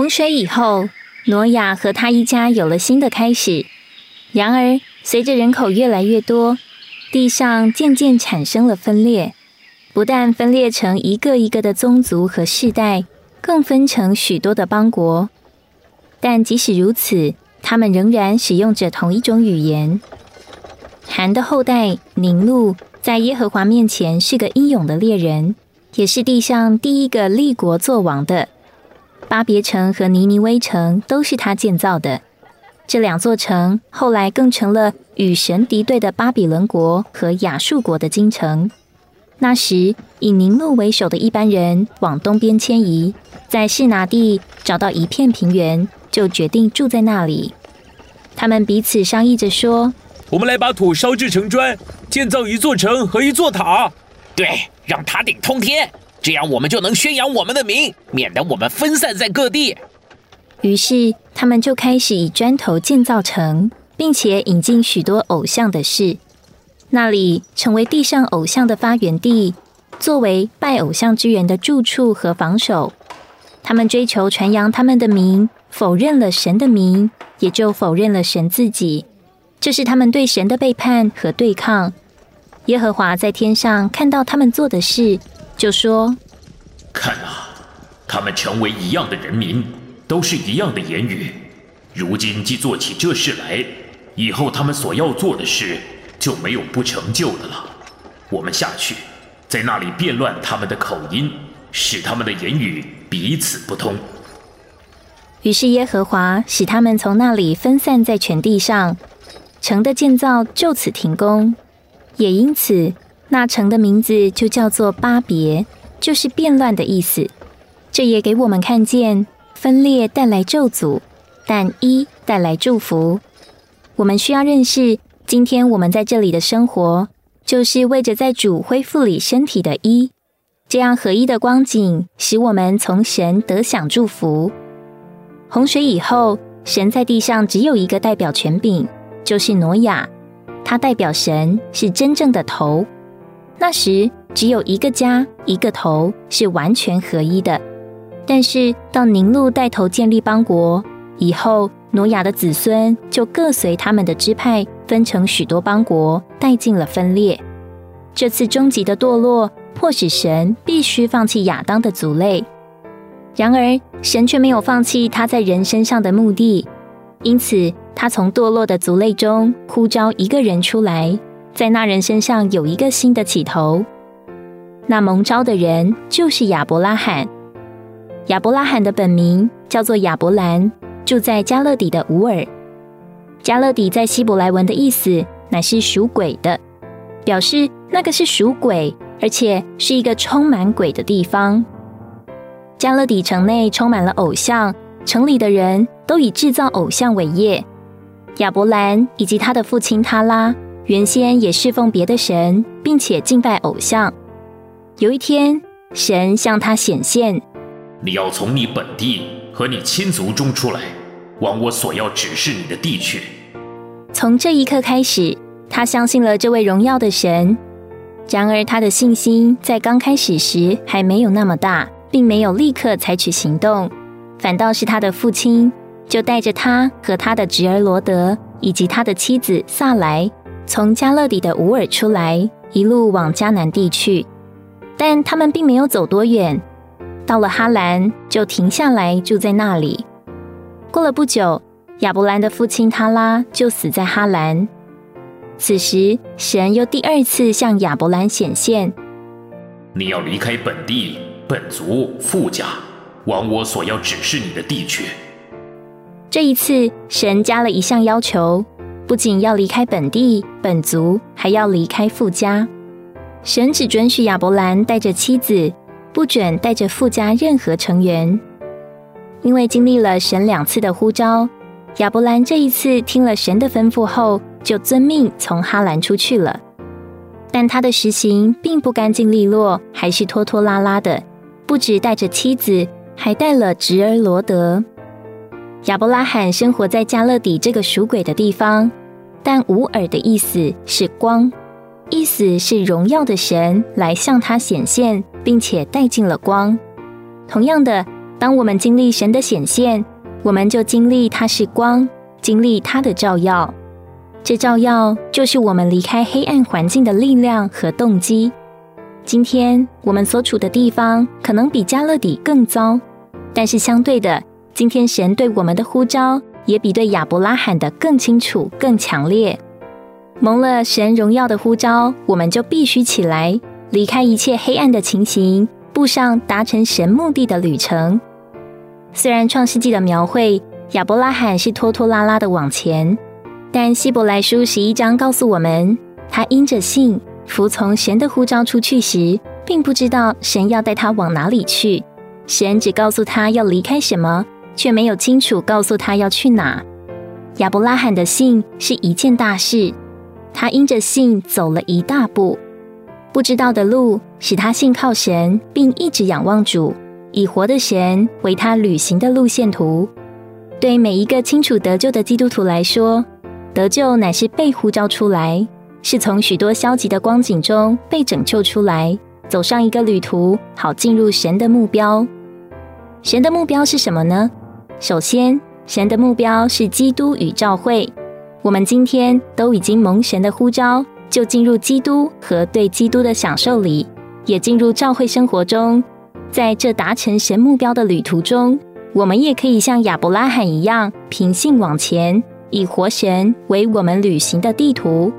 洪水以后，挪亚和他一家有了新的开始。然而，随着人口越来越多，地上渐渐产生了分裂，不但分裂成一个一个的宗族和世代，更分成许多的邦国。但即使如此，他们仍然使用着同一种语言。韩的后代宁禄在耶和华面前是个英勇的猎人，也是地上第一个立国作王的。巴别城和尼尼微城都是他建造的。这两座城后来更成了与神敌对的巴比伦国和亚述国的京城。那时，以宁禄为首的一般人往东边迁移，在士拿地找到一片平原，就决定住在那里。他们彼此商议着说：“我们来把土烧制成砖，建造一座城和一座塔。对，让塔顶通天，这样我们就能宣扬我们的名，免得我们分散在各地。”于是，他们就开始以砖头建造城，并且引进许多偶像的事。那里成为地上偶像的发源地，作为拜偶像之人的住处和防守。他们追求传扬他们的名，否认了神的名，也就否认了神自己。这是他们对神的背叛和对抗。耶和华在天上看到他们做的事，就说：“看啊，他们成为一样的人民。”都是一样的言语，如今既做起这事来，以后他们所要做的事就没有不成就的了。我们下去，在那里变乱他们的口音，使他们的言语彼此不通。于是耶和华使他们从那里分散在全地上，城的建造就此停工，也因此那城的名字就叫做巴别，就是变乱的意思。这也给我们看见。分裂带来咒诅，但一带来祝福。我们需要认识，今天我们在这里的生活，就是为着在主恢复里身体的一，这样合一的光景，使我们从神得享祝福。洪水以后，神在地上只有一个代表权柄，就是挪亚，他代表神是真正的头。那时只有一个家，一个头，是完全合一的。但是到宁禄带头建立邦国以后，挪亚的子孙就各随他们的支派，分成许多邦国，带进了分裂。这次终极的堕落，迫使神必须放弃亚当的族类。然而，神却没有放弃他在人身上的目的，因此他从堕落的族类中呼召一个人出来，在那人身上有一个新的起头。那蒙召的人就是亚伯拉罕。亚伯拉罕的本名叫做亚伯兰，住在加勒底的乌尔。加勒底在希伯来文的意思乃是属鬼的，表示那个是属鬼，而且是一个充满鬼的地方。加勒底城内充满了偶像，城里的人都以制造偶像为业。亚伯兰以及他的父亲他拉原先也侍奉别的神，并且敬拜偶像。有一天，神向他显现。你要从你本地和你亲族中出来，往我所要指示你的地去。从这一刻开始，他相信了这位荣耀的神。然而，他的信心在刚开始时还没有那么大，并没有立刻采取行动。反倒是他的父亲就带着他和他的侄儿罗德以及他的妻子萨莱，从加勒底的乌尔出来，一路往迦南地去。但他们并没有走多远。到了哈兰，就停下来住在那里。过了不久，亚伯兰的父亲他拉就死在哈兰。此时，神又第二次向亚伯兰显现：“你要离开本地、本族、富家，往我所要指示你的地去。”这一次，神加了一项要求，不仅要离开本地、本族，还要离开富家。神只准许亚伯兰带着妻子。不准带着富家任何成员，因为经历了神两次的呼召，亚伯兰这一次听了神的吩咐后，就遵命从哈兰出去了。但他的实行并不干净利落，还是拖拖拉拉的。不止带着妻子，还带了侄儿罗德。亚伯拉罕生活在加勒底这个属鬼的地方，但无耳的意思是光。意思是荣耀的神来向他显现，并且带进了光。同样的，当我们经历神的显现，我们就经历他是光，经历他的照耀。这照耀就是我们离开黑暗环境的力量和动机。今天我们所处的地方可能比加勒底更糟，但是相对的，今天神对我们的呼召也比对亚伯拉罕的更清楚、更强烈。蒙了神荣耀的呼召，我们就必须起来，离开一切黑暗的情形，步上达成神目的的旅程。虽然创世纪的描绘亚伯拉罕是拖拖拉拉的往前。但希伯来书十一章告诉我们，他因着信服从神的呼召出去时，并不知道神要带他往哪里去。神只告诉他要离开什么，却没有清楚告诉他要去哪。亚伯拉罕的信是一件大事，他因着信走了一大步。不知道的路使他信靠神，并一直仰望主，以活的神为他旅行的路线图。对每一个清楚得救的基督徒来说，得救乃是被呼召出来，是从许多消极的光景中被拯救出来，走上一个旅途，好进入神的目标。神的目标是什么呢？首先，神的目标是基督与教会。我们今天都已经蒙神的呼召，就进入基督和对基督的享受里，也进入教会生活中。在这达成神目标的旅途中，我们也可以像亚伯拉罕一样，凭信往前。以活神为我们旅行的地图，